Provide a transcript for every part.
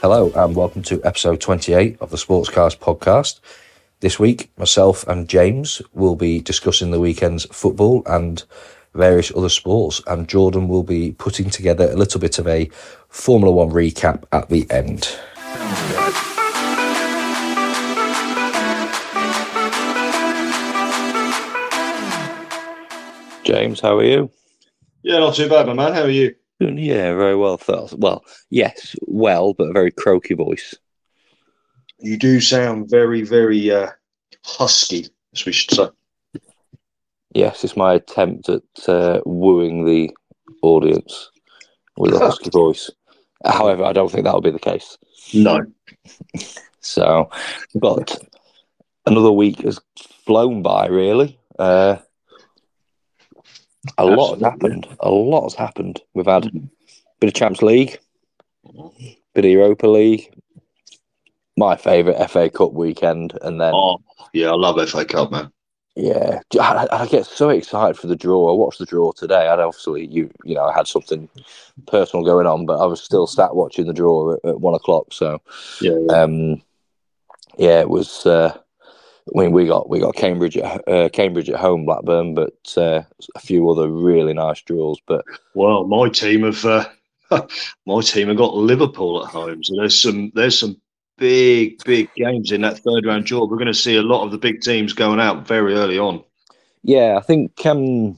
Hello, and welcome to episode 28 of the Sportscast podcast. This week, myself and James will be discussing the weekend's football and various other sports, and Jordan will be putting together a little bit of a Formula One recap at the end. James, how are you? Yeah, not too bad, my man. How are you? Yeah, very well. Thought. Well, yes, well, but a very croaky voice. You do sound very, very uh, husky, as we should say. Yes, it's my attempt at uh, wooing the audience with a husky voice. However, I don't think that'll be the case. No. So, but another week has flown by, really. Uh, a lot has happened. A lot has happened. We've had a bit of Champions League, a bit of Europa League, my favourite FA Cup weekend, and then Oh, yeah, I love FA Cup, man. yeah, I, I get so excited for the draw. I watched the draw today. I'd obviously you you know I had something personal going on, but I was still sat watching the draw at, at one o'clock. So Yeah, um, yeah, it was. Uh, I mean, we got we got Cambridge at uh, Cambridge at home, Blackburn, but uh, a few other really nice draws. But Well, my team have uh, my team have got Liverpool at home, so there's some there's some big big games in that third round draw. We're going to see a lot of the big teams going out very early on. yeah, I think um,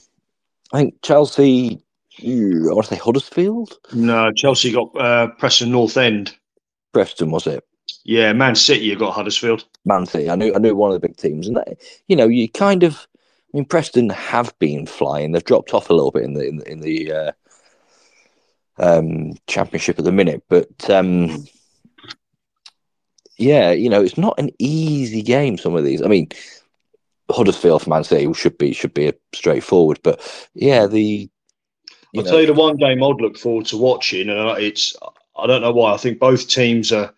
I think Chelsea. I want to say Huddersfield, No, Chelsea got uh, Preston North End. Preston was it? Yeah, Man City have got Huddersfield. Man City. I knew I knew one of the big teams, and that, you know, you kind of. I mean, Preston have been flying. They've dropped off a little bit in the in the, in the uh, um, championship at the minute, but um, yeah, you know, it's not an easy game. Some of these, I mean, Huddersfield for Man City should be should be a straightforward, but yeah, the you I'll know, tell you the one game I'd look forward to watching, and it's I don't know why. I think both teams are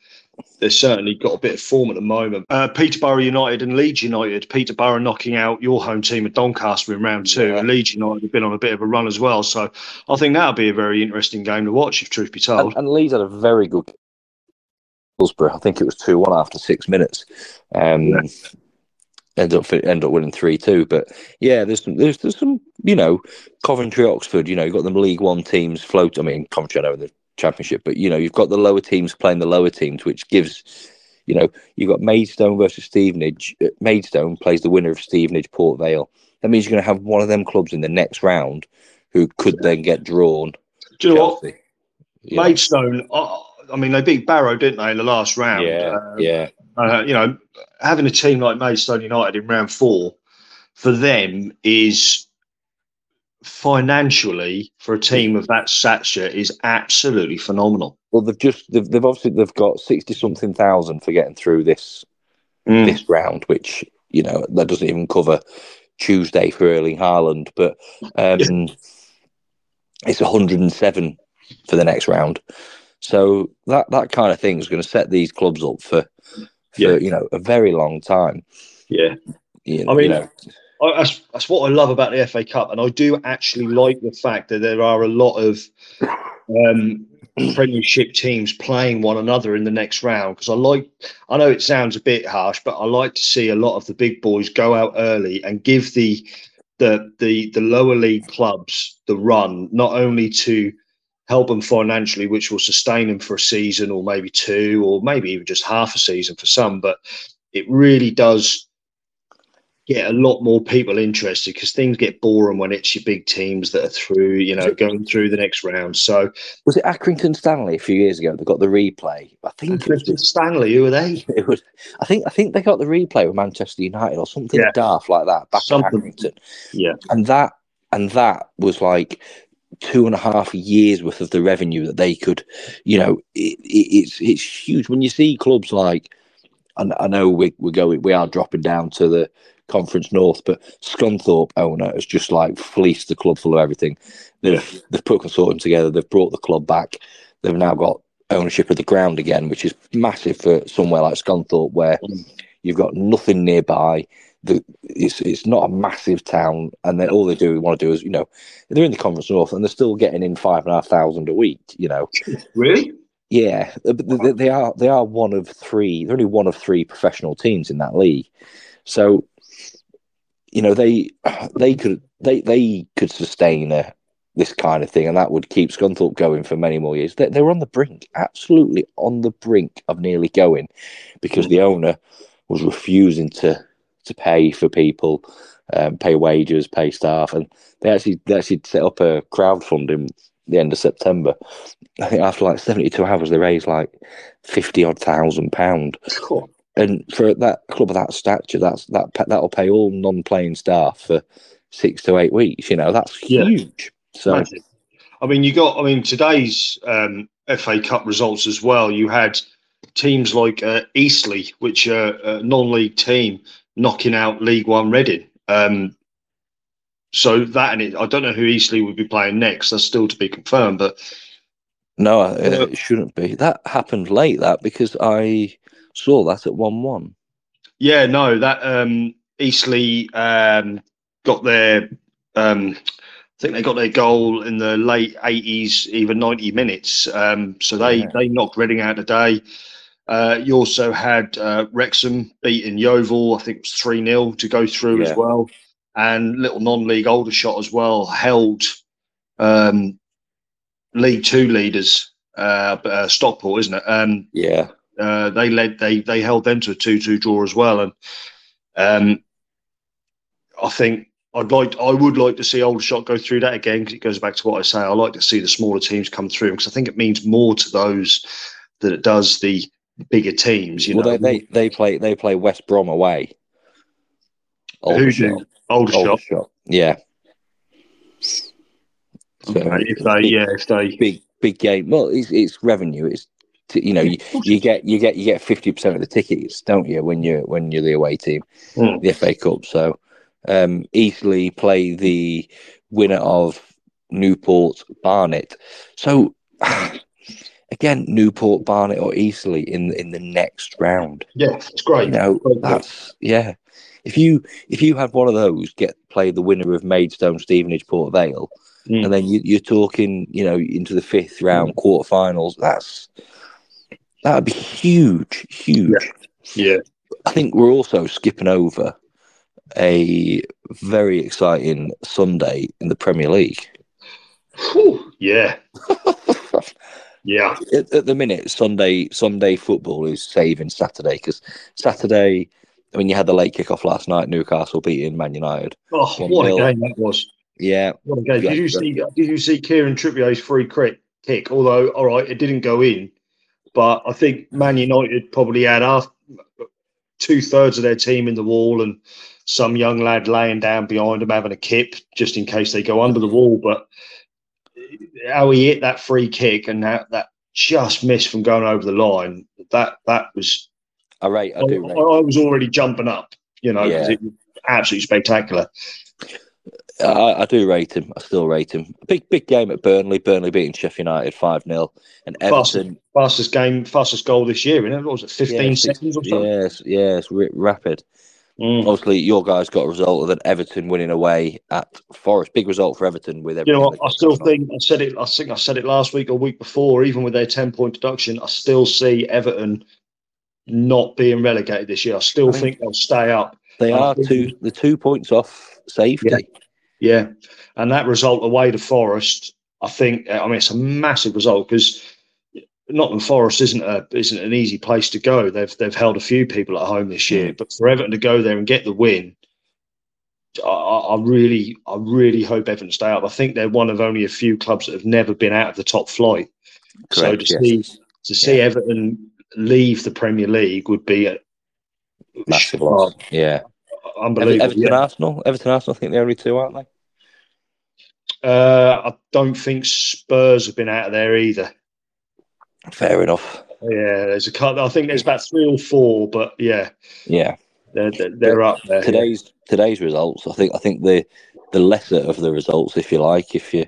they've certainly got a bit of form at the moment. Uh, Peterborough United and Leeds United. Peterborough knocking out your home team at Doncaster in round two, Yeah. and Leeds United have been on a bit of a run as well. So I think that'll be a very interesting game to watch, if truth be told. and, and Leeds had a very good Hillsborough. I think it was two one after six minutes. Um, Yeah. End up end up winning three two, but yeah, there's some, there's there's some you know Coventry Oxford. You know you've got them League One teams float. I mean Coventry I know in the Championship, but you know you've got the lower teams playing the lower teams, which gives you know you've got Maidstone versus Stevenage. Uh, Maidstone plays the winner of Stevenage Port Vale. That means you're going to have one of them clubs in the next round who could then get drawn. Do you know what? Know? Maidstone, I, I mean, they beat Barrow, didn't they, in the last round? Yeah, Uh, yeah. uh, you know, having a team like Maidstone United in round four for them is financially for a team of that stature is absolutely phenomenal. Well, they've just they've, they've obviously they've got sixty something thousand for getting through this this round, which you know that doesn't even cover Tuesday for Erling Haaland, but um, it's one hundred and seven for the next round. So that that kind of thing is going to set these clubs up for for Yeah. you know a very long time. Yeah, You, I mean, you know, I, that's that's what I love about the FA Cup, and I do actually like the fact that there are a lot of um, Premiership teams playing one another in the next round. Because I like, I know it sounds a bit harsh, but I like to see a lot of the big boys go out early and give the the the the lower league clubs the run, not only to help them financially, which will sustain them for a season or maybe two, or maybe even just half a season for some, but it really does get a lot more people interested because things get boring when it's your big teams that are through, you know, going through the next round. So, was it Accrington Stanley a few years ago? They got the replay. I think it was Stanley, who are they? It was. I think. I think they got the replay with Manchester United or something Yeah. daft like that back Something. at Accrington, Yeah, and that and that was like two and a half years worth of the revenue that they could. You know, it, it, it's it's huge when you see clubs like. And I know we we're going. We are dropping down to the Conference North, but Scunthorpe owner has just like fleeced the club full of everything. They've they've put a consortium together. They've brought the club back. They've now got ownership of the ground again, which is massive for somewhere like Scunthorpe, where Mm. you've got nothing nearby. The, it's it's not a massive town, and then all they do want to do is you know they're in the Conference North and they're still getting in five and a half thousand a week. You know, Really? yeah, they, they are they are one of three. They're only one of three professional teams in that league, so you know they they could they they could sustain a, this kind of thing, and that would keep Scunthorpe going for many more years. They, they were on the brink, absolutely on the brink of nearly going, because the owner was refusing to to pay for people, um, pay wages, pay staff, and they actually they actually set up a crowdfunding the end of September. I think after like seventy two hours, they raised like fifty odd thousand pound. And for that club of that stature, that's that that'll pay all non playing staff for six to eight weeks. You know, that's Yeah. huge. So. I mean, you got. I mean, today's um, FA Cup results as well. You had teams like uh, Eastleigh, which are a non-league team, knocking out League One Reading. Um, so that and it, I don't know who Eastleigh would be playing next. That's still to be confirmed. But no, uh, it shouldn't be. That happened late. That because I saw that at one one. yeah, no, that um, Eastleigh um, got their. Um, I think they got their goal in the late eighties, even ninety minutes. Um, so they Yeah. they knocked Reading out today. Uh, you also had uh, Wrexham beating Yeovil. I think it was three 0 to go through Yeah. as well, and little non-league Aldershot as well held um, League Two leaders. Uh, uh, Stockport, isn't it? Um, Yeah, uh, they led they they held them to a two two draw as well, and um, I think I'd like I would like to see Aldershot go through that again because it goes back to what I say. I like to see the smaller teams come through because I think it means more to those than it does the bigger teams. You well, know, they, they they play they play West Brom away. who Aldershot. do Aldershot. Aldershot. Yeah. So, Okay, if they yeah, if they big big game. Well, it's it's revenue. It's t- you know you, you get you get you get fifty percent of the tickets, don't you? When you when you're the away team, Mm. the FA Cup. So um, Eastleigh play the winner of Newport Barnet. So again, Newport Barnet or Eastleigh in in the next round. yeah, it's great. You know Great. that's yeah. If you if you had one of those get play the winner of Maidstone Stevenage Port Vale, Mm. and then you, you're talking you know into the fifth round quarterfinals. That's that would be huge, huge. yeah, I think we're also skipping over a very exciting Sunday in the Premier League. Whew, yeah, yeah, at, at the minute, Sunday Sunday football is saving Saturday because Saturday. I mean, you had the late kickoff last night. Newcastle beating Man United. Oh, what a game that was! Yeah, What a game! Yeah, Did you see? Did you see Kieran Trippier's free? Kick, although all right, it didn't go in, but I think Man United probably had half, two thirds of their team in the wall, and some young lad laying down behind them having a kip just in case they go under the wall. But how he hit that free kick and that that just missed from going over the line. That that was I rate. I I, do rate. I was already jumping up, you know, Yeah. it was absolutely spectacular. I, I do rate him. I still rate him. Big big game at Burnley. Burnley beating Sheffield United five 0 and Everton. Fastest game, fastest goal this year, innit? What was it, 15 yeah, seconds or something? Yes, yes, rapid. Mm. Obviously, your guys got a result of then Everton winning away at Forest. Big result for Everton with Everton. You know what? I still on. think I said it. I think I said it last week or week before. Even with their ten point deduction, I still see Everton not being relegated this year. I still I mean- think they'll stay up. they are two the two points off safety. Yeah, and that result away to Forest, I think. Uh, I mean, it's a massive result because Nottingham Forest isn't a isn't an easy place to go. They've they've held a few people at home this year, but for Everton to go there and get the win, I, I really I really hope Everton stay up. I think they're one of only a few clubs that have never been out of the top flight. so to yes. see to see Yeah. Everton leave the Premier League would be a Massive loss. Yeah. Unbelievable. Everton yeah. Arsenal. Everton Arsenal. I think they're only two, aren't they? Uh, I don't think Spurs have been out of there either. Fair enough. Yeah, there's a couple. I think there's about three or four, but yeah, Yeah. they're they're, they're up there. Today's today's results. I think I think the the lesser of the results, if you like. If you,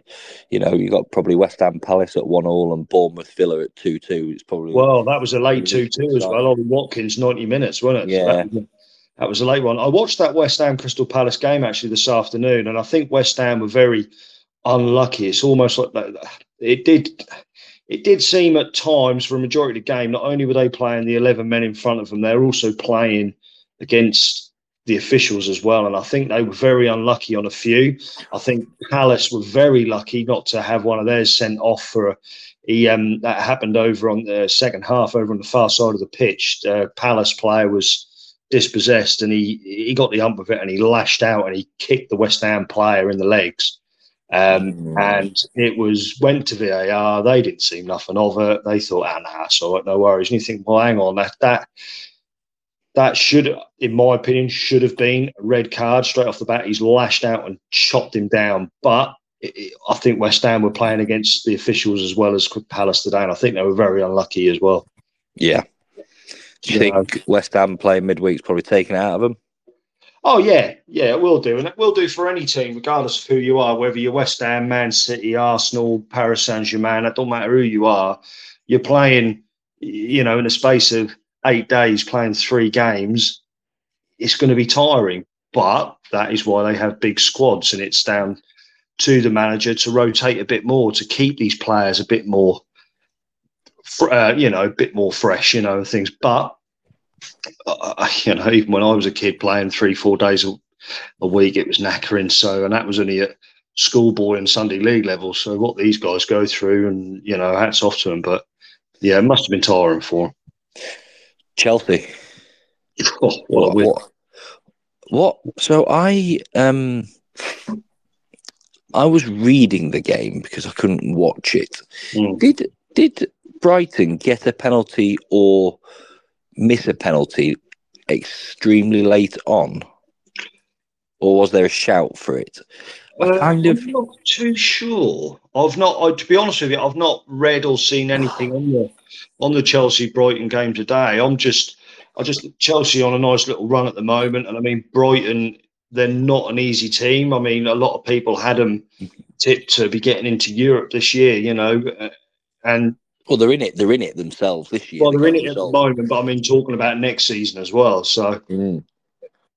you know, you got probably West Ham Palace at one all and Bournemouth Villa at two two. It's probably well, that was a late two two as well. Ollie Watkins ninety minutes, wasn't it? Yeah. So that was a late one. I watched that West Ham Crystal Palace game actually this afternoon, and I think West Ham were very unlucky. It's almost like that. It did. It did seem at times for a majority of the game, not only were they playing the eleven men in front of them, they were also playing against the officials as well. And I think they were very unlucky on a few. I think Palace were very lucky not to have one of theirs sent off for a. He um, that happened over on the second half, over on the far side of the pitch. Uh, Palace player was dispossessed, and he he got the ump of it, and he lashed out and he kicked the West Ham player in the legs. Um, mm. And it was went to VAR. They didn't see nothing of it. They thought, ah, nah, so no worries. And you think, well, hang on, that that that should, in my opinion, should have been a red card straight off the bat. He's lashed out and chopped him down, but. It, it, I think West Ham were playing against the officials as well as Palace today, and I think they were very unlucky as well. Yeah, do you think. West Ham playing midweek's probably taken out of them? Oh yeah, yeah, it will do, and it will do for any team, regardless of who you are, whether you're West Ham, Man City, Arsenal, Paris Saint Germain. It don't matter who you are. You're playing, you know, in a space of eight days, playing three games. It's going to be tiring, but that is why they have big squads, and it's down to the manager to rotate a bit more to keep these players a bit more uh, you know, a bit more fresh, you know, and things. But uh, you know, even when I was a kid playing three, four days a, a week, it was knackering. So, and that was only at schoolboy and Sunday league level. So, what these guys go through, and you know, hats off to them. But yeah, it must have been tiring for them. Chelsea. Oh, what, what, what? So I um I was reading the game because I couldn't watch it. Mm. Did did Brighton get a penalty or miss a penalty extremely late on? Or was there a shout for it? Uh, kind of... I'm not too sure. I've not, I, to be honest with you, I've not read or seen anything on the on the Chelsea Brighton game today. I'm just, I just Chelsea on a nice little run at the moment, and I mean Brighton, they're not an easy team. I mean, a lot of people had them tipped to be getting into Europe this year, you know, uh, and well, they're in it. They're in it themselves this year. Well, they're in it at the moment, but I mean, talking about next season as well. So mm.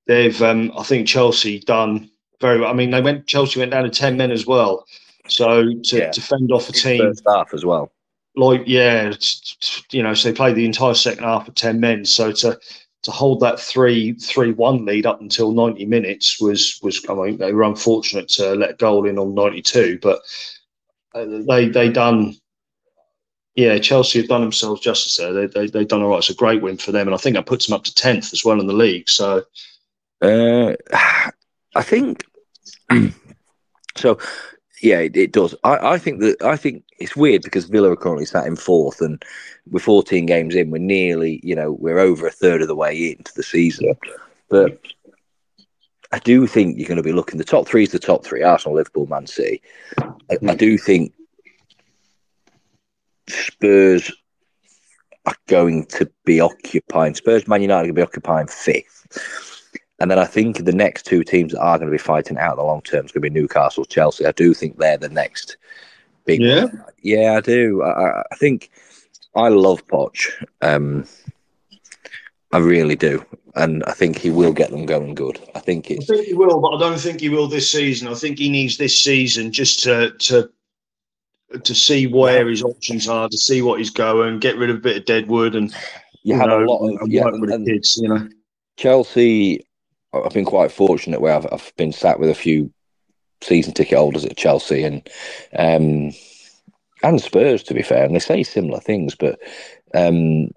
they've, um, I think Chelsea done very well. I mean, they went. Chelsea went down to ten men as well. So to, yeah. to fend off a team, half as well. Like yeah, you know, so they played the entire second half of ten men. So to to hold that three three one lead up until ninety minutes was was. I mean, they were unfortunate to let a goal in on ninety two, but uh, they they done yeah, Chelsea have done themselves justice there. They, they, they've done all right. It's a great win for them. And I think that puts them up to 10th as well in the league. So, uh, I think so. Yeah, it, it does. I, I, think that I think it's weird because Villa are currently sat in fourth, and we're 14 games in. We're nearly, you know, we're over a third of the way into the season. But I do think you're going to be looking. The top three is the top three: Arsenal, Liverpool, Man City. I, I do think Spurs are going to be occupying Spurs, Man United are going to be occupying fifth. And then I think the next two teams that are going to be fighting out the long term is going to be Newcastle, Chelsea. I do think they're the next big. Yeah, one. yeah, I do. I, I, think I love Poch. Um, I really do, and I think he will get them going good. I think it's. I think he will, but I don't think he will this season. I think he needs this season just to to to see where his options are, to see what he's going, get rid of a bit of deadwood, and you, you have know, a lot of yeah, with the kids. You know, Chelsea. I've been quite fortunate where I've, I've been sat with a few season ticket holders at Chelsea and um, and Spurs, to be fair, and they say similar things, but um,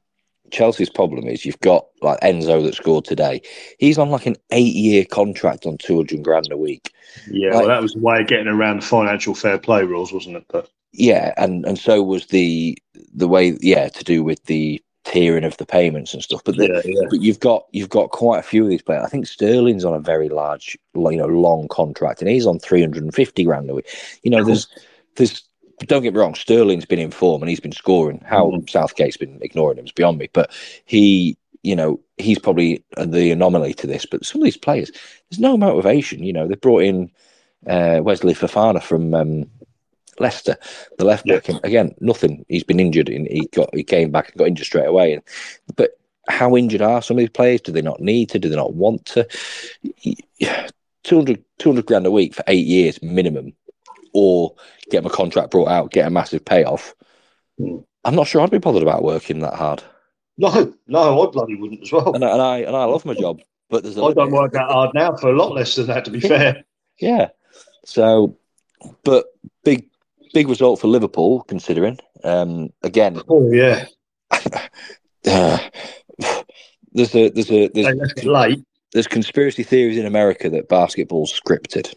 Chelsea's problem is you've got like Enzo that scored today. He's on like an eight-year contract on two hundred grand a week. Yeah, like, well, that was the way of getting around the financial fair play rules, wasn't it? But yeah, and and so was the the way yeah to do with the tiering of the payments and stuff. But the, yeah, yeah. but you've got you've got quite a few of these players. I think Sterling's on a very large, you know, long contract, and he's on three hundred and fifty grand a week. You know, there's there's don't get me wrong, Sterling's been in form and he's been scoring. How mm. Southgate's been ignoring him is beyond me. But he, you know, he's probably the anomaly to this. But some of these players, there's no motivation. You know, they brought in uh, Wesley Fofana from um, Leicester, the left back. Again, nothing. He's been injured, and he got he came back and got injured straight away. And, but how injured are some of these players? Do they not need to? Do they not want to? 200, 200 grand a week for eight years minimum, or get my contract brought out, get a massive payoff. Hmm. I'm not sure I'd be bothered about working that hard. No, no, I bloody wouldn't as well. And, I- and I and I love my job, but there's a I don't work that hard now for a lot less than that, to be fair. Yeah. So, but big big result for Liverpool considering. Um, again, Oh yeah, uh, there's a there's a there's, let's get there's conspiracy theories in America that basketball's scripted,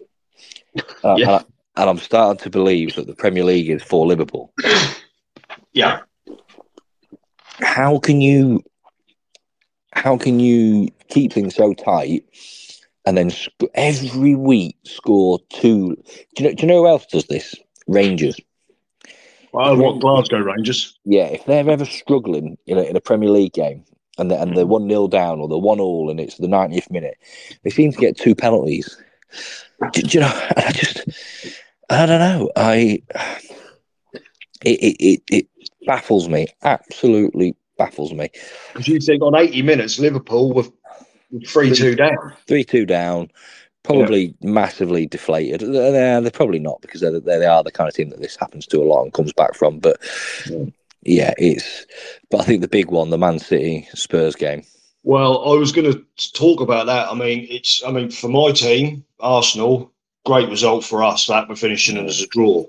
uh, Yeah. and, I, and I'm starting to believe that the Premier League is for Liverpool. Yeah, How can you how can you keep things so tight and then sc- every week score two? Do you know? Do you know who else does this? Rangers. I want Glasgow Rangers. Yeah, if they're ever struggling in a, in a Premier League game and they're, and they're mm. one 0 down or they're one all and it's the 90th minute, they seem to get two penalties. Do, do you know? And I just, I don't know. I it it, it, it baffles me. Absolutely baffles me. Because you think on 80 minutes, Liverpool were 3 2 down. Three two down. Probably massively deflated. They're, they're probably not because they're, they are the kind of team that this happens to a lot and comes back from. But Yeah. yeah, it's. But I think the big one, the Man City Spurs game. Well, I was going to talk about that. I mean, it's, I mean, for my team, Arsenal, great result for us that we're finishing it as a draw.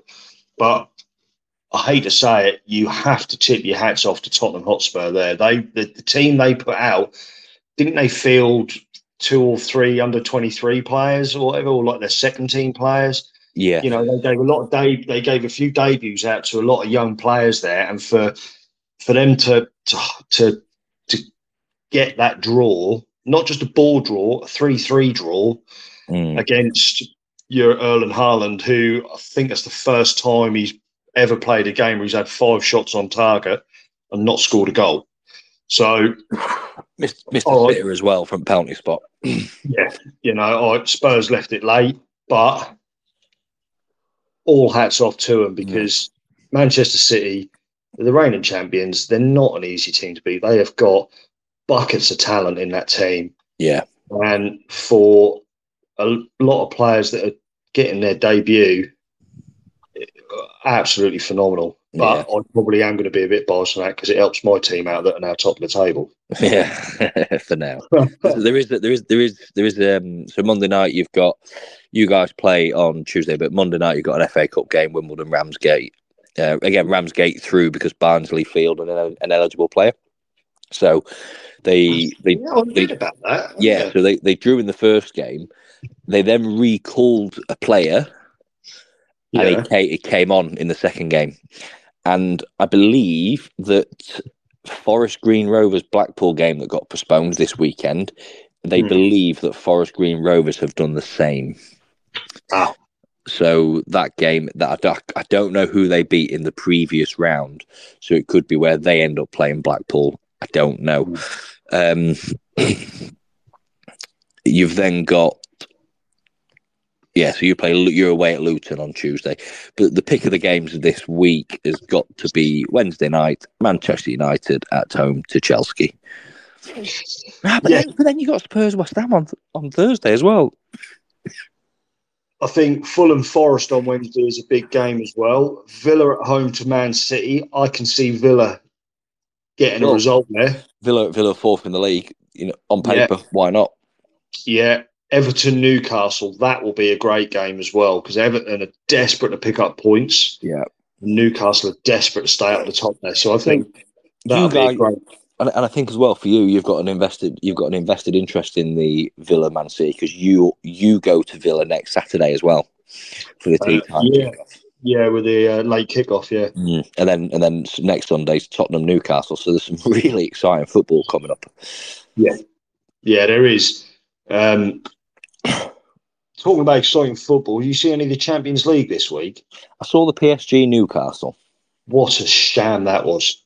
But I hate to say it, you have to tip your hats off to Tottenham Hotspur there. They, the, the team they put out, didn't they field two or three under 23 players or whatever, or like their second team players? Yeah, you know they gave a lot of de- they gave a few debuts out to a lot of young players there and for for them to to to, to get that draw not just a ball draw a 3-3 draw Mm. against your Erling Haaland who I think that's the first time he's ever played a game where he's had five shots on target and not scored a goal so Mr. Mr. Oh, Sitter as well from penalty spot. yeah, you know, I, Spurs left it late, but all hats off to them because Manchester City, the reigning champions, they're not an easy team to beat. They have got buckets of talent in that team, Yeah, and for a lot of players that are getting their debut, absolutely phenomenal. But I probably am going to be a bit biased on that because it helps my team out that are now top of the table. yeah. For now, there is there is there is there is um. So Monday night you've got you guys play on Tuesday, but Monday night you've got an FA Cup game, Wimbledon Ramsgate. Uh, again, Ramsgate through because Barnsley field an, an eligible player. So they they yeah, read about that. yeah, so they, they drew in the first game. They then recalled a player and it, came, it came on in the second game. And I believe that Forest Green Rovers Blackpool game that got postponed this weekend, they Hmm. believe that Forest Green Rovers have done the same. Ah. So that game, that I don't- I don't know who they beat in the previous round. So it could be where they end up playing Blackpool. I don't know. Um, you've then got yeah, so you play you're away at Luton on Tuesday, but the pick of the games of this week has got to be Wednesday night, Manchester United at home to Chelsea. Ah, but, Yeah. then, but then you got Spurs West Ham on on Thursday as well. I think Fulham Forest on Wednesday is a big game as well. Villa at home to Man City. I can see Villa getting a result there. Villa Villa fourth in the league. You know, on Yeah. paper, why not? Yeah. Everton Newcastle. That will be a great game as well because Everton are desperate to pick up points. Yeah, Newcastle are desperate to stay up the top there. So I think that'll be guys- a great. and, and I think as well for you, you've got an invested you've got an invested interest in the Villa Man City because you you go to Villa next Saturday as well for the tea Uh, time. yeah. Yeah, with the uh, late kickoff. Yeah. Mm. And then and then next Sunday's Tottenham Newcastle. So there's some really exciting football coming up. Yeah, yeah, there is. Um, talking about exciting football, you see any of the Champions League this week? I saw the PSG Newcastle. What a sham that was.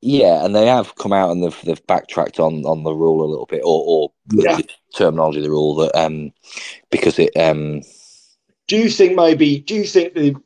Yeah, and they have come out and they've they've backtracked on, on the rule a little bit, or, or Yeah. the terminology of the rule that um because it um do you think maybe? Do you think the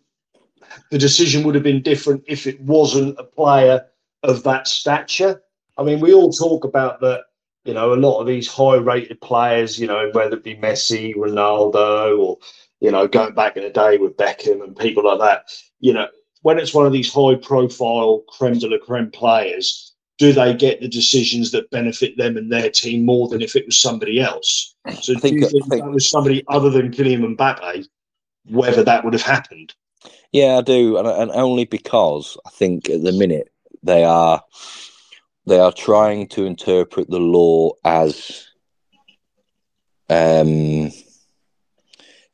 the decision would have been different if it wasn't a player of that stature? I mean, we all talk about that. You know, a lot of these high-rated players. You know, whether it be Messi, Ronaldo, or you know, going back in the day with Beckham and people like that. You know, when it's one of these high-profile creme de la creme players, do they get the decisions that benefit them and their team more than if it was somebody else? So, think, do you think, think that was somebody other than Kylian Mbappe, whether that would have happened? Yeah, I do, and, and only because I think at the minute they are they are trying to interpret the law as um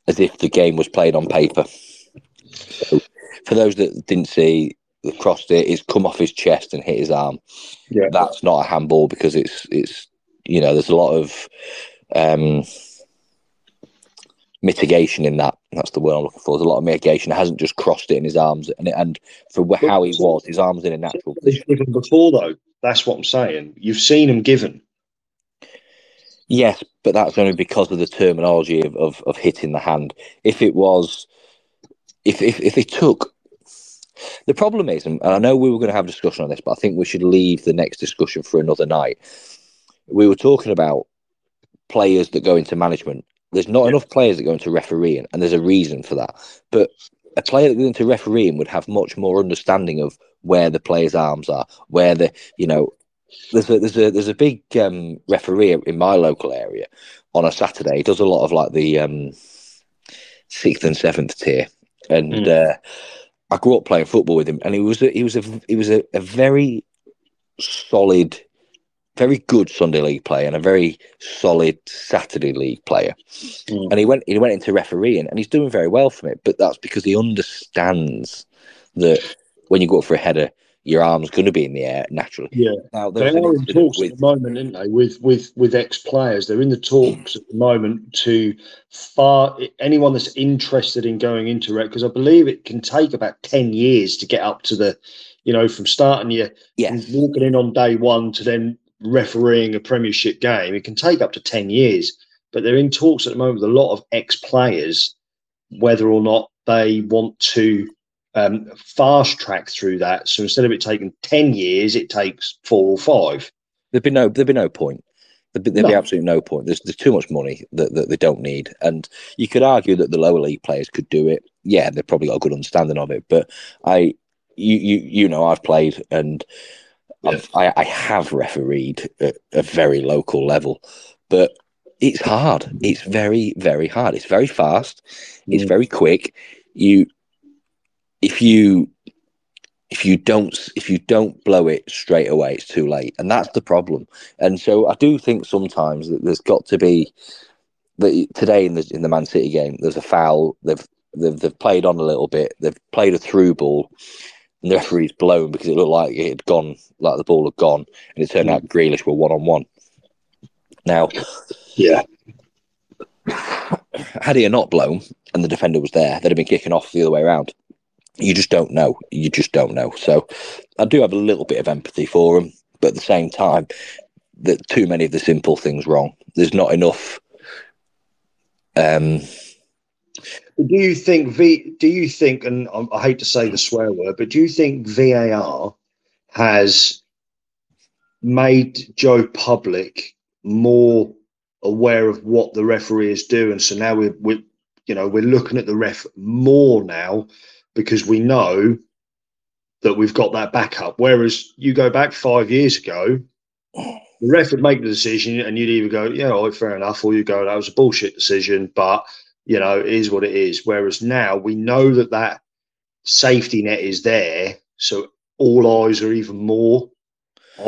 as if the game was played on paper. So for those that didn't see, the crossed it, he's come off his chest and hit his arm. Yeah. That's not a handball because it's it's you know there's a lot of um, mitigation in that. That's the word I'm looking for. There's a lot of mitigation. It hasn't just crossed it in his arms, and it, and for how he was, his arms in a natural position. Before though, that's what I'm saying. You've seen them given. Yes, but that's only because of the terminology of, of, of hitting the hand. If it was, if if if it took the problem is, and I know we were going to have a discussion on this, but I think we should leave the next discussion for another night. We were talking about players that go into management. There's not yeah. enough players that go into refereeing, and there's a reason for that. But a player that goes into refereeing would have much more understanding of where the player's arms are, where the you know. There's a there's a there's a big um, referee in my local area on a Saturday. He does a lot of like the um, sixth and seventh tier, and mm. uh, I grew up playing football with him, and he was a, he was a he was a, a very solid, very good Sunday league player and a very solid Saturday league player. Mm. And he went he went into refereeing, and he's doing very well from it. But that's because he understands that when you go up for a header, your arm's going to be in the air naturally. Yeah. Now, they are in talks with, at the moment, aren't they? With with with ex players, they're in the talks at the moment to far anyone that's interested in going into it because I believe it can take about ten years to get up to the, you know, from starting your yes. walking in on day one to then refereeing a Premiership game. It can take up to ten years, but they're in talks at the moment with a lot of ex players whether or not they want to um, fast track through that. So instead of it taking ten years, it takes four or five. There'd be no there'd be no point. There'd be, there'd no. be absolutely no point. There's there's too much money that, that they don't need, and you could argue that the lower league players could do it. Yeah, they've probably got a good understanding of it, but I, you you you know, I've played and. I, I have refereed at a very local level, but it's hard. It's very, very hard. It's very fast. It's mm. very quick. You if you if you don't if you don't blow it straight away, it's too late, and that's the problem. And so I do think sometimes that there's got to be that today in the in the Man City game, there's a foul. They've they've, they've played on a little bit. They've played a through ball, and the referee's blown because it looked like it had gone, like the ball had gone, and it turned out Grealish were one on one. Now, yeah, had he not blown and the defender was there, they'd have been kicking off the other way around you just don't know. You just don't know. So I do have a little bit of empathy for him, but at the same time, that too many of the simple things wrong. There's not enough. Um, do you think V? Do you think? And I hate to say the swear word, but do you think VAR has made Joe Public more aware of what the referee is doing? So now we're, we're you know, we're looking at the ref more now because we know that we've got that backup. Whereas you go back five years ago, the ref would make the decision and you'd either go, yeah, all right, fair enough, or you go, that was a bullshit decision, but, you know, it is what it is. Whereas now we know that that safety net is there. So all eyes are even more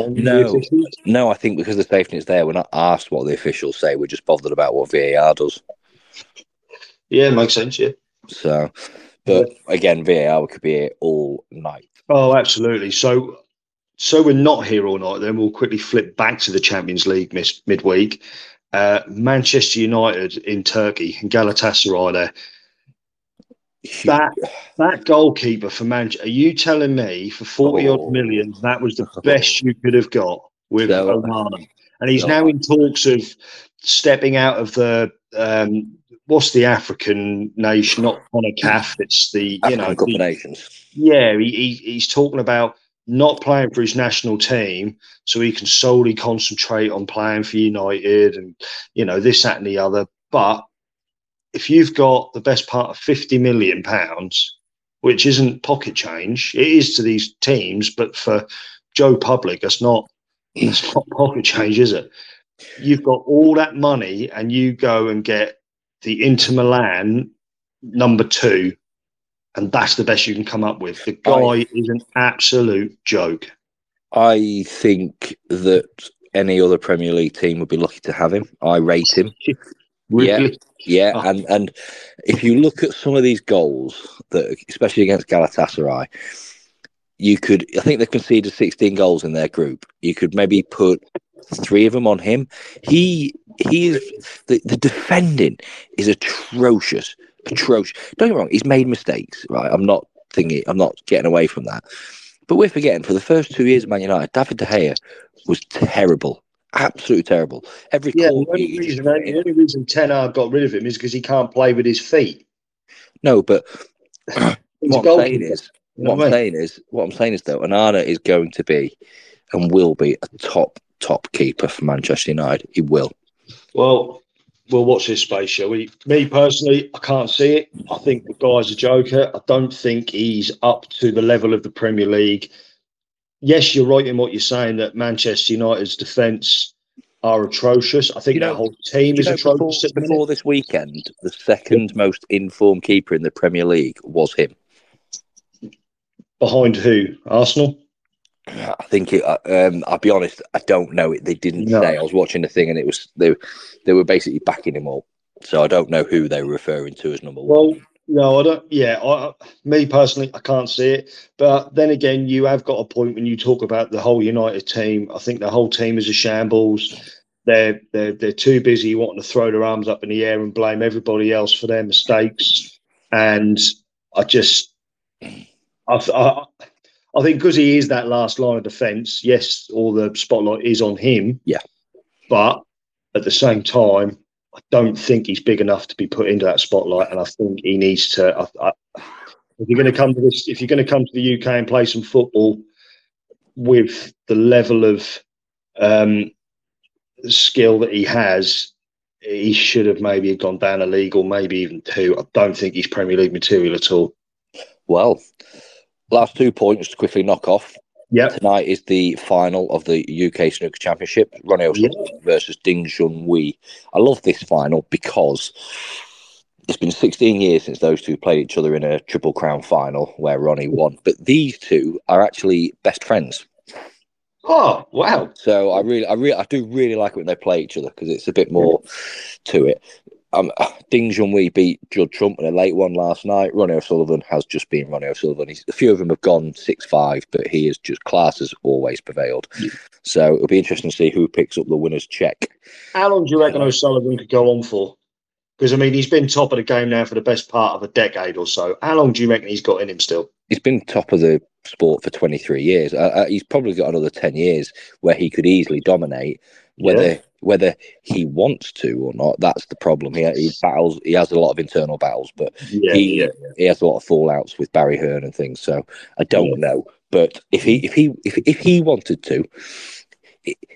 no, no, I think because the safety net's there, we're not asked what the officials say. We're just bothered about what VAR does. Yeah, makes sense. Yeah. So, but again, VAR could be here all night. Oh, absolutely. So, so we're not here all night. Then we'll quickly flip back to the Champions League miss, midweek. Uh, Manchester United in Turkey and Galatasaray there. That that goalkeeper for Manchester. Are you telling me for forty oh. odd million that was the best you could have got with no. Onana? And he's no. now in talks of stepping out of the um, what's the African nation? Not CONCACAF. It's the you African know Cup the- Nations. yeah, he, he, he's talking about not playing for his national team so he can solely concentrate on playing for United and, you know, this, that, and the other. But if you've got the best part of 50 million pounds, which isn't pocket change, it is to these teams, but for Joe Public, that's not, that's not pocket change, is it? You've got all that money and you go and get the Inter Milan number two and that's the best you can come up with. The guy is an absolute joke. I think that any other Premier League team would be lucky to have him. I rate him. Really? Yeah, Oh. and and if you look at some of these goals that, especially against Galatasaray, you could. I think they conceded 16 goals in their group. You could maybe put three of them on him. He he is the, the defending is atrocious, atrocious. Don't get me wrong, he's made mistakes, right? I'm not thinking, I'm not getting away from that. But we're forgetting for the first two years of Man United, David De Gea was terrible, absolutely terrible. Every Yeah, the only, he reason, went the only reason Ten Hag got rid of him is because he can't play with his feet. no, but what I'm saying is, what what I I'm saying is, what I'm saying is though, Onana is going to be and will be a top top keeper for Manchester United. He will. Well, we'll watch this space, shall we? Me personally, I can't see it. I think the guy's a joker. I don't think he's up to the level of the Premier League. Yes, you're right in what you're saying that Manchester United's defence are atrocious. I think You know- that whole team is know, atrocious. minute. before this weekend, the second most informed keeper in the Premier League was him. Behind who? Arsenal? I think it. uh, Um, I'll be honest. I don't know it. They didn't No. say. I was watching the thing, and it was they. They were basically backing him up. So I don't know who they were referring to as number one. Well, no, I don't. Yeah, I, me personally, I can't see it. But then again, you have got a point when you talk about the whole United team. I think the whole team is a shambles. They're they're they're too busy wanting to throw their arms up in the air and blame everybody else for their mistakes. And I just, I, I, I think because he is that last line of defence. Yes, all the spotlight is on him. Yeah. but at the same time, I don't think he's big enough to be put into that spotlight, and I think he needs to. I, I, if you're going to come to this, if you're going to come to the UK and play some football with the level of um, skill that he has, he should have maybe gone down a league or maybe even two. I don't think he's Premier League material at all. Well, last two points to quickly knock off. Yep. Tonight is the final of the UK Snooker Championship. Ronnie O'Sullivan versus Ding Junhui. I love this final because it's been 16 years since those two played each other in a Triple Crown final where Ronnie won. But these two are actually best friends. Oh wow! So I really, I really, I do really like it when they play each other because it's a bit more to it. Um, Ding Junhui beat Judd Trump in a late one last night. Ronnie O'Sullivan has just been Ronnie O'Sullivan. He's, a few of them have gone six five, but he is just class has always prevailed. Yeah. So it'll be interesting to see who picks up the winner's check. How long do you reckon O'Sullivan could go on for? Because I mean, he's been top of the game now for the best part of a decade or so. How long do you reckon he's got in him still? He's been top of the sport for 23 years. Uh, uh, he's probably got another 10 years where he could easily dominate. Whether Yeah. whether he wants to or not, that's the problem. He, he battles. He has a lot of internal battles, but Yeah, he he has a lot of fallouts with Barry Hearn and things. So I don't Yeah. know. But if he if he if if he wanted to,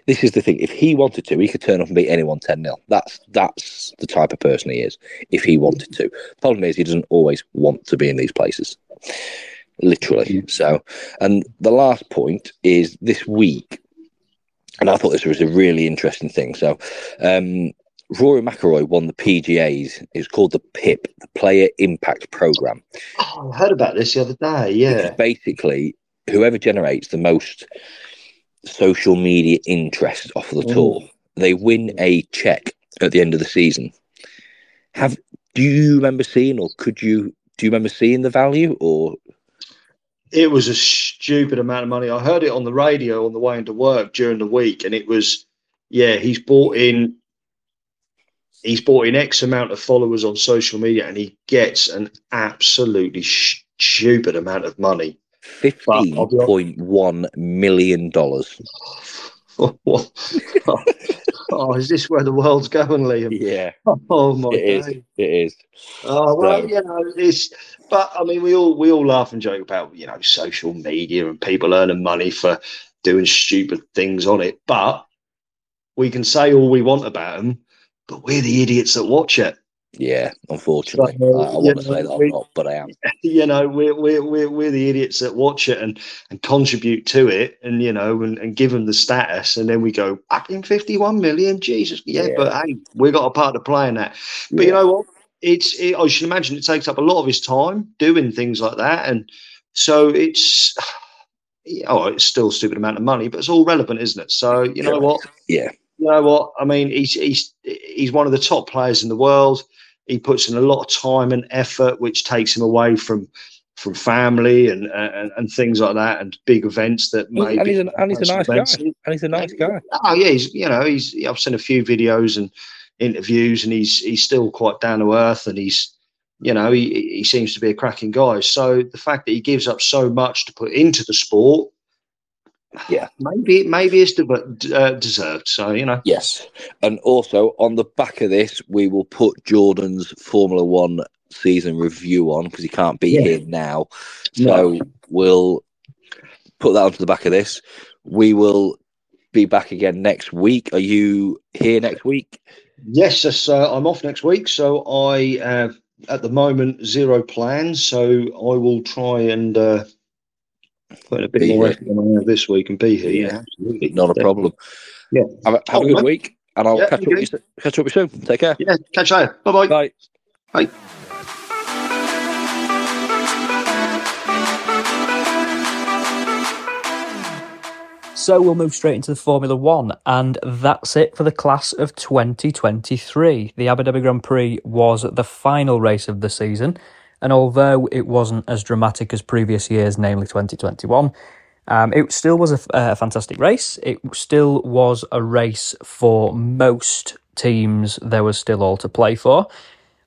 this is the thing. If he wanted to, he could turn up and beat anyone ten 0 That's that's the type of person he is. If he wanted to, The problem is he doesn't always want to be in these places. Literally. So, and the last point is this week, and I thought this was a really interesting thing. So, um, Rory McIlroy won the PGA's. It's called the PIP, the Player Impact Program. Oh, I heard about this the other day. Yeah. basically whoever generates the most social media interest off of the Mm. tour, they win a check at the end of the season. Have do you remember seeing, or could you do you remember seeing the value, or It was a stupid amount of money. I heard it on the radio on the way into work during the week, and it was, yeah, he's bought in. He's bought in X amount of followers on social media, and he gets an absolutely stupid amount of money. fifteen point one million dollars? Oh, oh, is this where the world's going, Liam? Yeah. Oh my It is. God. It is. Oh well, So- you know, it's. But I mean, we all we all laugh and joke about you know social media and people earning money for doing stupid things on it. But we can say all we want about them, but we're the idiots that watch it. Yeah. Unfortunately, So, I, I want to say that I'm we- not, but I am. you know, we're we're we're, we're the idiots that watch it and and contribute to it, and you know, and, and give them the status, and then we go up in fifty one million, Jesus, yeah, Yeah. but hey, we got a part to play in that. But you know what? It's it, I should imagine it takes up a lot of his time doing things like that, and so it's. Oh, it's still a stupid amount of money, but it's all relevant, isn't it? So you know what? Yeah. you know what? I mean, he's he's he's one of the top players in the world. He puts in a lot of time and effort, which takes him away from from family and and, and things like that, and big events that maybe. And he's, a, and he's a nice guy. And he's a nice guy. Oh yeah, he's you know he's I've seen a few videos and interviews, and he's he's still quite down to earth, and he's you know he he seems to be a cracking guy. So the fact that he gives up so much to put into the sport, Yeah. maybe maybe it's de- uh, deserved. So you know, Yes. And also on the back of this, we will put Jordan's Formula One season review on because he can't be Yeah. here now. So we'll put that onto the back of this. We will be back again next week. Are you here next week? Yes, yes uh, I'm off next week, so I have at the moment zero plans. So I will try and uh, put in a bit Be more here. effort than I have this week and be here. Yeah. Yeah, absolutely. Not a problem. Yeah. Have a, have a Oh, good mate. week, and I'll Yeah, catch up, you with you, catch up with you soon. Take care. Yeah, catch you later. Bye bye. Bye. Bye. So we'll move straight into the Formula One, and that's it for the class of 2023. The Abu Dhabi Grand Prix was the final race of the season, and although it wasn't as dramatic as previous years, namely 2021, um, it still was a fantastic race. It still was a race for most teams. There was still all to play for.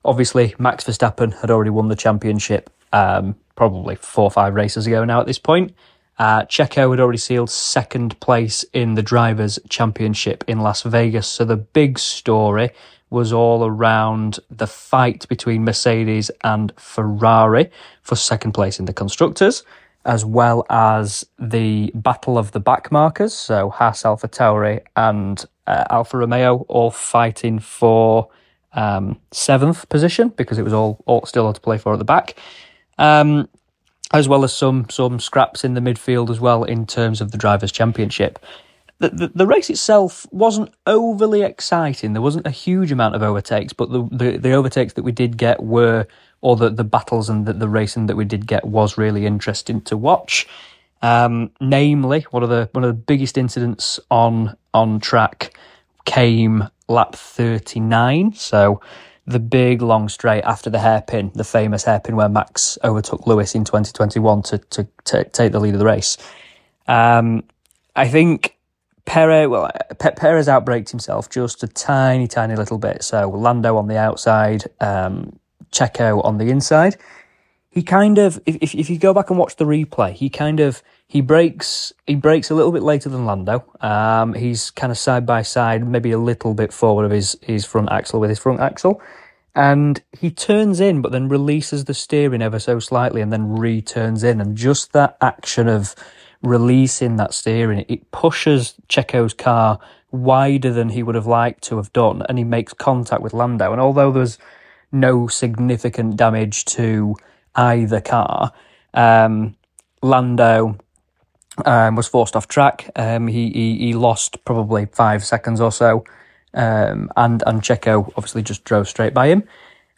Obviously, Max Verstappen had already won the championship um, probably four or five races ago now at this point. Uh, Checo had already sealed second place in the Drivers' Championship in Las Vegas. So the big story was all around the fight between Mercedes and Ferrari for second place in the Constructors, as well as the battle of the backmarkers. So Haas, Alpha Tauri, and uh, Alfa Romeo all fighting for um, seventh position because it was all, all still all to play for at the back. Um, as well as some some scraps in the midfield as well in terms of the drivers' championship. The, the, the race itself wasn't overly exciting. There wasn't a huge amount of overtakes, but the, the, the overtakes that we did get were, or the, the battles and the, the racing that we did get was really interesting to watch. Um, namely, one of the one of the biggest incidents on on track came lap thirty nine. So the big long straight after the hairpin, the famous hairpin where Max overtook Lewis in 2021 to, to, to take the lead of the race. Um, I think Perez, well, Pe- Perez outbraked himself just a tiny, tiny little bit. So Lando on the outside, um, Checo on the inside. He kind of, if, if if you go back and watch the replay, he kind of he brakes he brakes a little bit later than Lando. Um, he's kind of side by side, maybe a little bit forward of his his front axle with his front axle, and he turns in, but then releases the steering ever so slightly, and then returns in, and just that action of releasing that steering, it pushes Checo's car wider than he would have liked to have done, and he makes contact with Lando. And although there's no significant damage to either car, um, Lando um, was forced off track. Um, he, he he lost probably five seconds or so, um, and and Checo obviously just drove straight by him.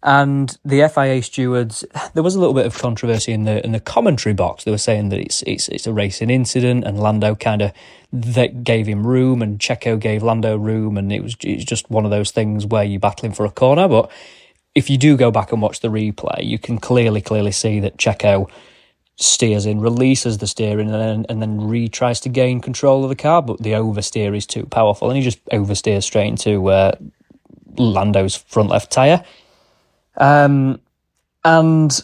And the FIA stewards, there was a little bit of controversy in the in the commentary box. They were saying that it's it's it's a racing incident, and Lando kind of that gave him room, and Checo gave Lando room, and it was it's just one of those things where you're battling for a corner. But if you do go back and watch the replay, you can clearly clearly see that Checo steers in, releases the steering, and then and then retries to gain control of the car, but the oversteer is too powerful, and he just oversteers straight into uh, Lando's front left tire. Um, and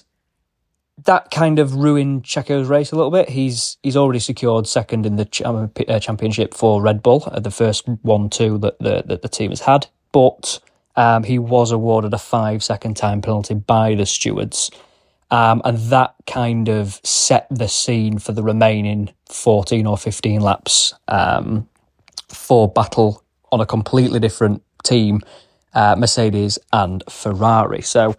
that kind of ruined Checo's race a little bit. He's he's already secured second in the ch- uh, championship for Red Bull, uh, the first one two that the that the team has had. But um, he was awarded a five second time penalty by the stewards, um, and that kind of set the scene for the remaining fourteen or fifteen laps um, for battle on a completely different team, uh, Mercedes and Ferrari. So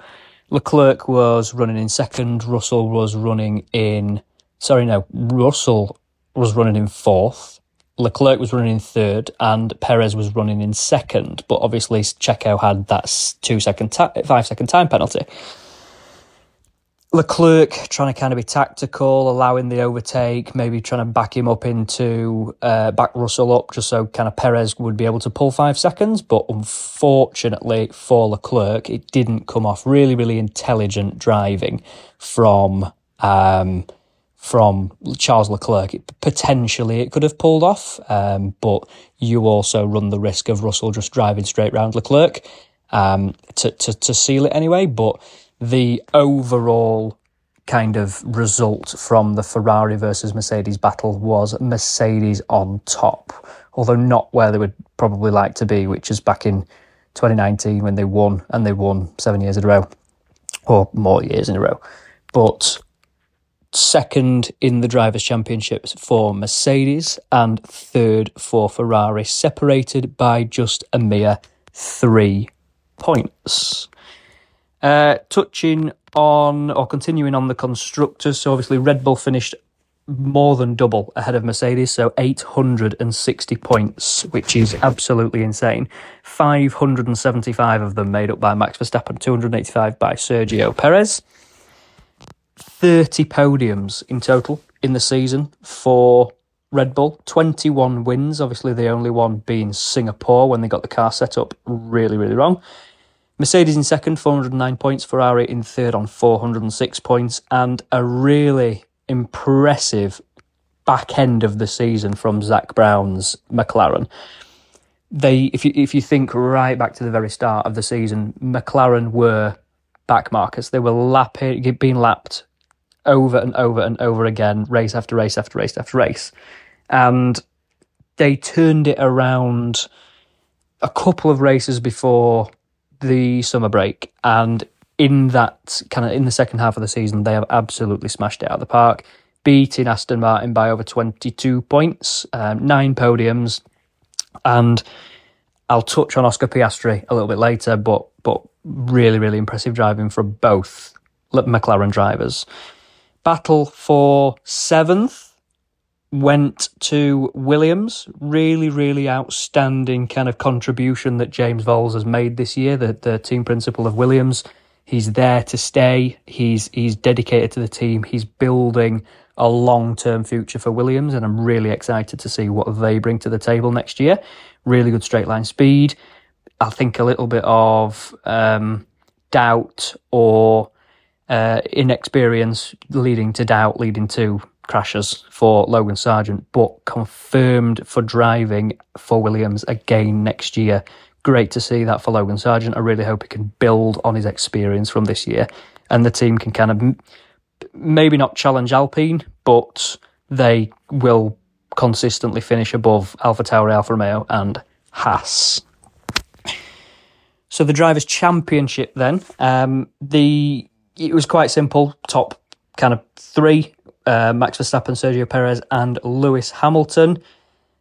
Leclerc was running in second, Russell was running in, sorry, no, Russell was running in fourth, Leclerc was running in third, and Perez was running in second. But obviously, Checo had that two second, ta- five second time penalty. Leclerc trying to kind of be tactical, allowing the overtake, maybe trying to back him up into uh, back Russell up, just so kind of Perez would be able to pull five seconds. But unfortunately for Leclerc, it didn't come off. Really, really intelligent driving from um, from Charles Leclerc. It, potentially, it could have pulled off, um, but you also run the risk of Russell just driving straight round Leclerc um, to, to to seal it anyway. But the overall kind of result from the Ferrari versus Mercedes battle was Mercedes on top, although not where they would probably like to be, which is back in 2019 when they won, and they won seven years in a row, or more years in a row. But second in the Drivers' Championships for Mercedes, and third for Ferrari, separated by just a mere three points. Uh, touching on or continuing on the constructors, so obviously Red Bull finished more than double ahead of Mercedes, so 860 points, which is absolutely insane. 575 of them made up by Max Verstappen, 285 by Sergio Perez. 30 podiums in total in the season for Red Bull, 21 wins, obviously the only one being Singapore when they got the car set up really, really wrong. Mercedes in second, 409 points. Ferrari in third on 406 points. And a really impressive back end of the season from Zak Brown's McLaren. They, if you if you think right back to the very start of the season, McLaren were back markers. They were lapping, being lapped over and over and over again, race after race after race after race, and they turned it around a couple of races before the summer break, and in that kind of in the second half of the season, they have absolutely smashed it out of the park, beating Aston Martin by over 22 points, um, nine podiums, and I'll touch on Oscar Piastri a little bit later, but but really really impressive driving from both McLaren drivers. Battle for seventh went to Williams. Really, really outstanding kind of contribution that James Vowles has made this year, the, the team principal of Williams. He's there to stay. He's he's dedicated to the team. He's building a long term future for Williams, and I'm really excited to see what they bring to the table next year. Really good straight line speed. I think a little bit of um, doubt or uh, inexperience leading to doubt, leading to crashes for Logan Sargeant, but confirmed for driving for Williams again next year. Great to see that for Logan Sargeant. I really hope he can build on his experience from this year and the team can kind of maybe not challenge Alpine, but they will consistently finish above Alpha Tauri, Alfa Romeo, and Haas. So the drivers' championship then, um, the it was quite simple. Top kind of three uh, Max Verstappen, Sergio Perez, and Lewis Hamilton.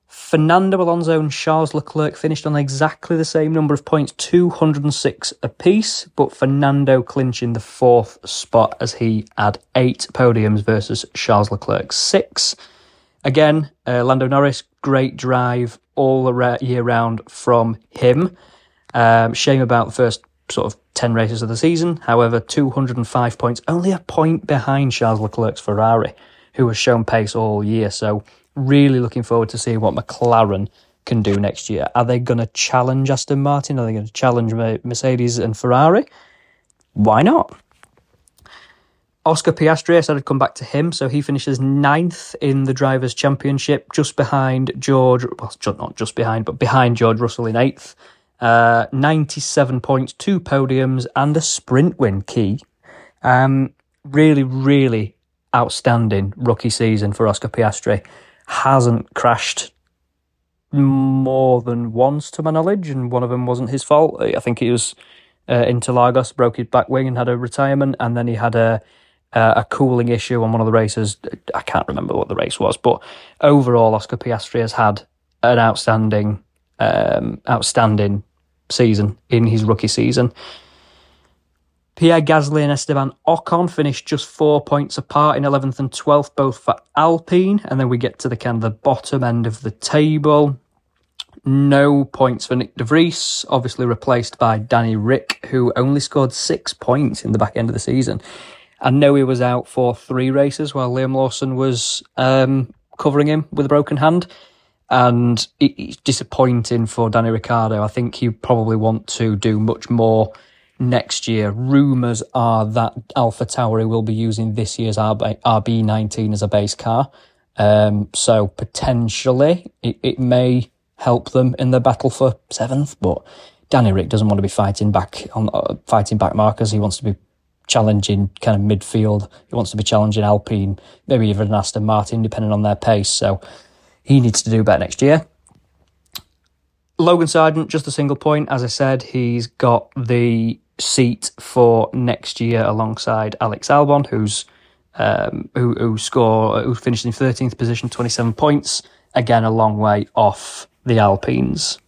Fernando Alonso and Charles Leclerc finished on exactly the same number of points, 206 apiece, but Fernando clinching the fourth spot as he had eight podiums versus Charles Leclerc six. Again, uh, Lando Norris, great drive all the year round from him. Um, shame about the first sort of 10 races of the season. However, 205 points, only a point behind Charles Leclerc's Ferrari, who has shown pace all year. So, really looking forward to seeing what McLaren can do next year. Are they going to challenge Aston Martin? Are they going to challenge Mercedes and Ferrari? Why not? Oscar Piastri, I said I'd come back to him. So he finishes ninth in the Drivers' Championship, just behind George, well, not just behind, but behind George Russell in eighth. Uh, 97 points, two podiums, and a sprint win key. Um, really, really outstanding rookie season for Oscar Piastri. Hasn't crashed more than once to my knowledge, and one of them wasn't his fault. I think he was uh, Interlagos, broke his back wing and had a retirement, and then he had a a cooling issue on one of the races. I can't remember what the race was, but overall, Oscar Piastri has had an outstanding, um, outstanding season in his rookie season. Pierre Gasly and Esteban Ocon finished just four points apart in 11th and 12th, both for Alpine. And then we get to the kind of the bottom end of the table. No points for Nick de Vries, obviously replaced by Danny Ric, who only scored six points in the back end of the season. I know he was out for three races while Liam Lawson was um, covering him with a broken hand. And it's disappointing for Danny Ricciardo. I think he probably want to do much more next year. Rumours are that Alpha Tauri will be using this year's RB19 as a base car. Um, so potentially it, it may help them in the battle for seventh. But Danny Ric doesn't want to be fighting back on uh, fighting back markers. He wants to be challenging kind of midfield. He wants to be challenging Alpine, maybe even Aston Martin, depending on their pace. So he needs to do better next year. Logan Sargeant, just a single point. As I said, he's got the seat for next year alongside Alex Albon, who's um, who, who score who finished in 13th position, 27 points. Again, a long way off the Alpines.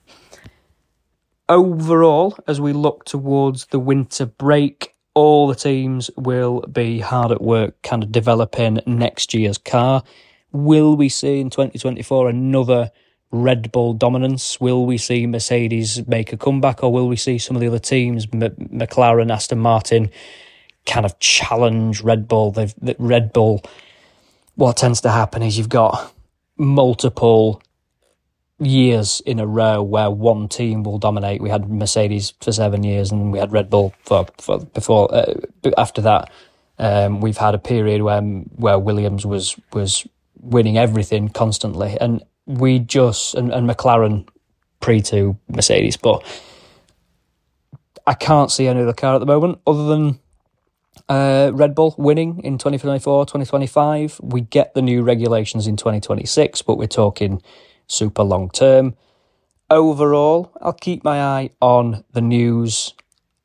Overall, as we look towards the winter break, all the teams will be hard at work kind of developing next year's car. Will we see in 2024 another Red Bull dominance? Will we see Mercedes make a comeback, or will we see some of the other teams, M- McLaren, Aston Martin, kind of challenge Red Bull? They've Red Bull. What tends to happen is you've got multiple years in a row where one team will dominate. We had Mercedes for seven years, and we had Red Bull for, for before. Uh, after that, um, we've had a period where where Williams was was winning everything constantly, and we just and, and McLaren pre to Mercedes, but I can't see any other car at the moment other than uh, Red Bull winning in 2024, 2025. We get the new regulations in 2026, but we're talking super long term. Overall, I'll keep my eye on the news.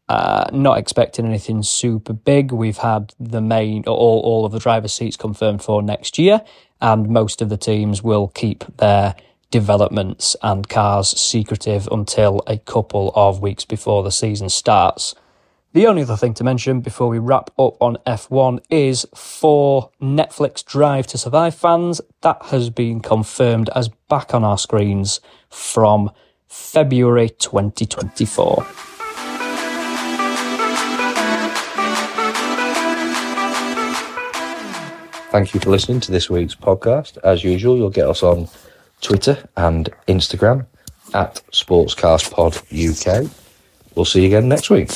Uh, not expecting anything super big. We've had the main all all of the driver seats confirmed for next year, and most of the teams will keep their developments and cars secretive until a couple of weeks before the season starts. The only other thing to mention before we wrap up on F1 is for Netflix Drive to Survive fans, that has been confirmed as back on our screens from February 2024. Thank you for listening to this week's podcast. As usual, you'll get us on Twitter and Instagram at SportscastPod UK. We'll see you again next week.